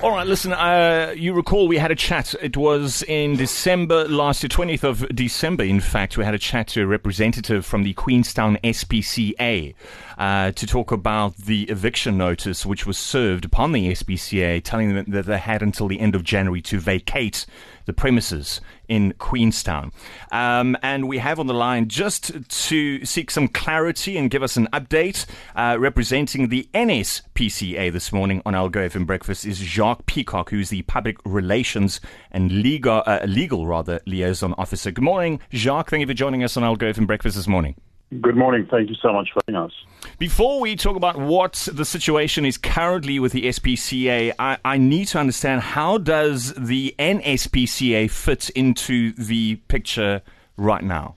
All right, listen, uh, you recall we had a chat. It was in December last year, 20th of December, in fact. We had a chat to a representative from the Queenstown SPCA uh, to talk about the eviction notice which was served upon the SPCA, telling them that they had until the end of January to vacate the premises in Queenstown. Um, and we have on the line just to seek some clarity and give us an update, uh, representing the NSPCA this morning on Algoa FM Breakfast is Jacques Peacock, who's the Public Relations and Legal, uh, legal rather, Liaison Officer. Good morning, Jacques. Thank you for joining us on Algoa FM Breakfast this morning. Good morning. Thank you so much for having us. Before we talk about what the situation is currently with the SPCA, I, I, need to understand how does the NSPCA fit into the picture right now?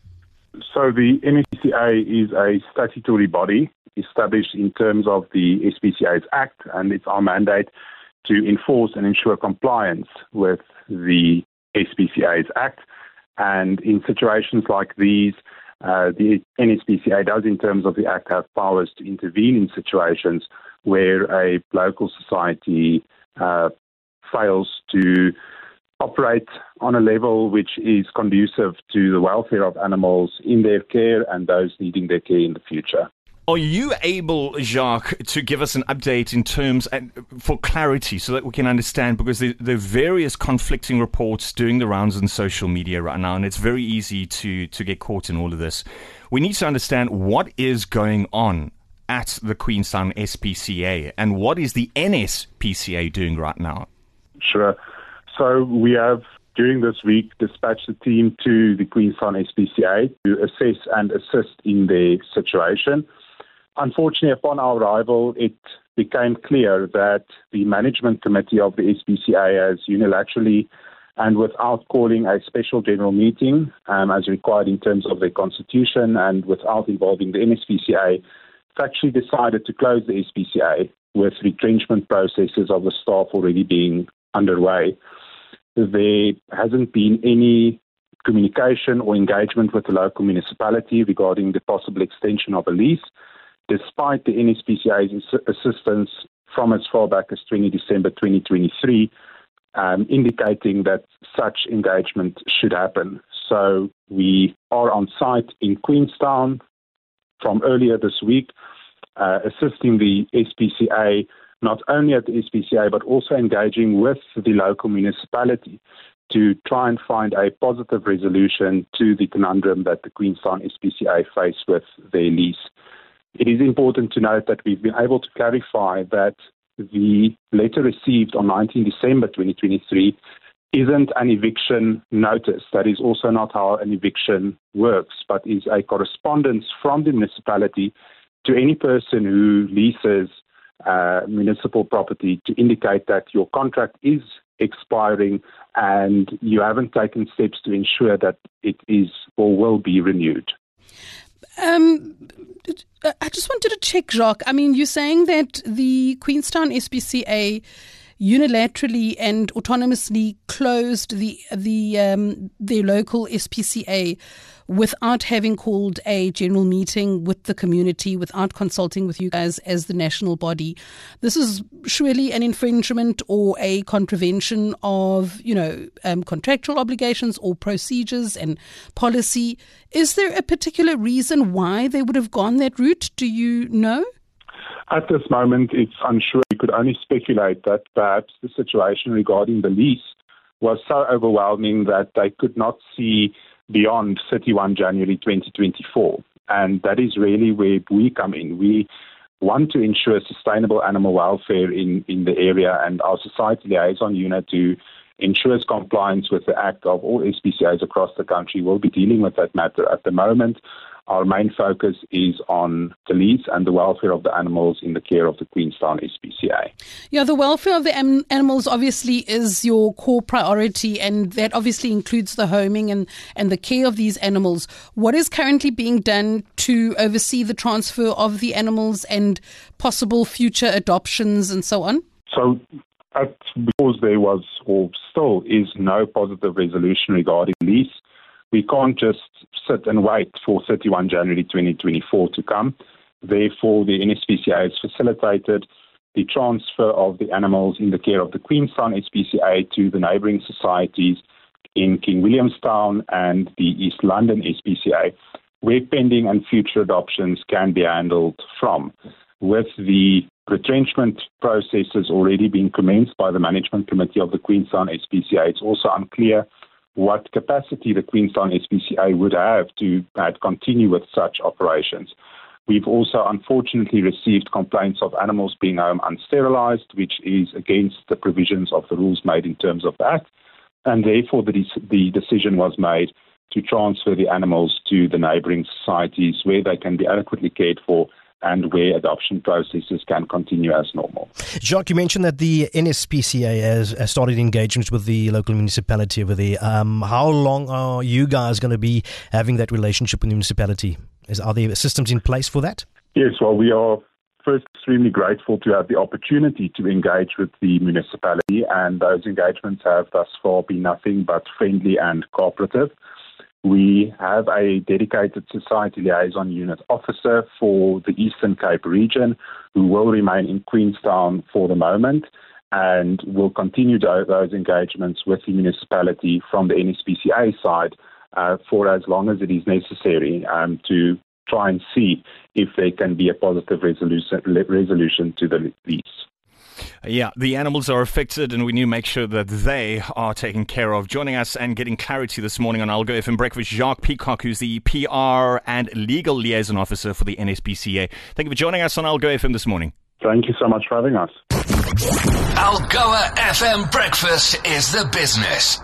So the NSPCA is a statutory body established in terms of the SPCA's Act, and it's our mandate to enforce and ensure compliance with the SPCA's Act. And in situations like these, uh, the NSPCA does, in terms of the Act, have powers to intervene in situations where a local society uh, fails to operate on a level which is conducive to the welfare of animals in their care and those needing their care in the future. Are you able, Jacques, to give us an update in terms and uh, for clarity so that we can understand? Because there, there, are various conflicting reports doing the rounds on social media right now, and it's very easy to, to get caught in all of this. We need to understand what is going on at the Queenstown SPCA and what is the NSPCA doing right now? Sure. So we have during this week dispatched a team to the Queenstown SPCA to assess and assist in their situation. Unfortunately, upon our arrival, it became clear that the management committee of the SPCA has unilaterally and without calling a special general meeting um, as required in terms of the constitution and without involving the NSPCA, actually decided to close the SPCA with retrenchment processes of the staff already being underway. There hasn't been any communication or engagement with the local municipality regarding the possible extension of a lease despite the NSPCA's assistance from as far back as 20 December 2023, um, indicating that such engagement should happen. So we are on site in Queenstown from earlier this week, uh, assisting the SPCA not only at the SPCA but also engaging with the local municipality to try and find a positive resolution to the conundrum that the Queenstown SPCA face with their lease. It is important to note that we've been able to clarify that the letter received on 19 December 2023 isn't an eviction notice. That is also not how an eviction works, but is a correspondence from the municipality to any person who leases uh, municipal property to indicate that your contract is expiring and you haven't taken steps to ensure that it is or will be renewed. I just wanted to check, Jacques. I mean, you're saying that the Queenstown SPCA unilaterally and autonomously closed the the um, the local SPCA without having called a general meeting with the community, without consulting with you guys as the national body. This is surely an infringement or a contravention of, you know, um, contractual obligations or procedures and policy. Is there a particular reason why they would have gone that route? Do you know? At this moment, it's unsure. Could only speculate that perhaps the situation regarding the lease was so overwhelming that they could not see beyond 31 January 2024. And that is really where we come in. We want to ensure sustainable animal welfare in, in the area, and our society liaison unit to ensures compliance with the Act of all SPCAs across the country will be dealing with that matter. At the moment, our main focus is on the lease and the welfare of the animals in the care of the Queenstown SPCA. Yeah, the welfare of the am- animals obviously is your core priority, and that obviously includes the homing and, and the care of these animals. What is currently being done to oversee the transfer of the animals and possible future adoptions and so on? So, at, because there was or still is no positive resolution regarding lease, we can't just sit and wait for 31 January 2024 to come. Therefore, the NSPCA has facilitated the transfer of the animals in the care of the Queenstown SPCA to the neighbouring societies in King Williamstown and the East London SPCA, where pending and future adoptions can be handled from. With the retrenchment processes already being commenced by the Management Committee of the Queenstown SPCA, it's also unclear what capacity the Queenstown SPCA would have to uh, continue with such operations. We've also unfortunately received complaints of animals being home unsterilized, which is against the provisions of the rules made in terms of that. And therefore, the, the decision was made to transfer the animals to the neighboring societies where they can be adequately cared for and where adoption processes can continue as normal. Jacques, you mentioned that the NSPCA has, has started engagements with the local municipality over there. Um, how long are you guys going to be having that relationship with the municipality? Is, are there systems in place for that? Yes, well, we are first extremely grateful to have the opportunity to engage with the municipality, and those engagements have thus far been nothing but friendly and cooperative. We have a dedicated society liaison unit officer for the Eastern Cape region who will remain in Queenstown for the moment and will continue those engagements with the municipality from the NSPCA side uh, for as long as it is necessary um, to try and see if there can be a positive resolution, resolution to the lease. Yeah, the animals are affected, and we need to make sure that they are taken care of. Joining us and getting clarity this morning on Algoa FM Breakfast, Jacques Peacock, who's the PR and Legal Liaison Officer for the NSPCA. Thank you for joining us on Algoa FM this morning. Thank you so much for having us. Algoa FM Breakfast is the business.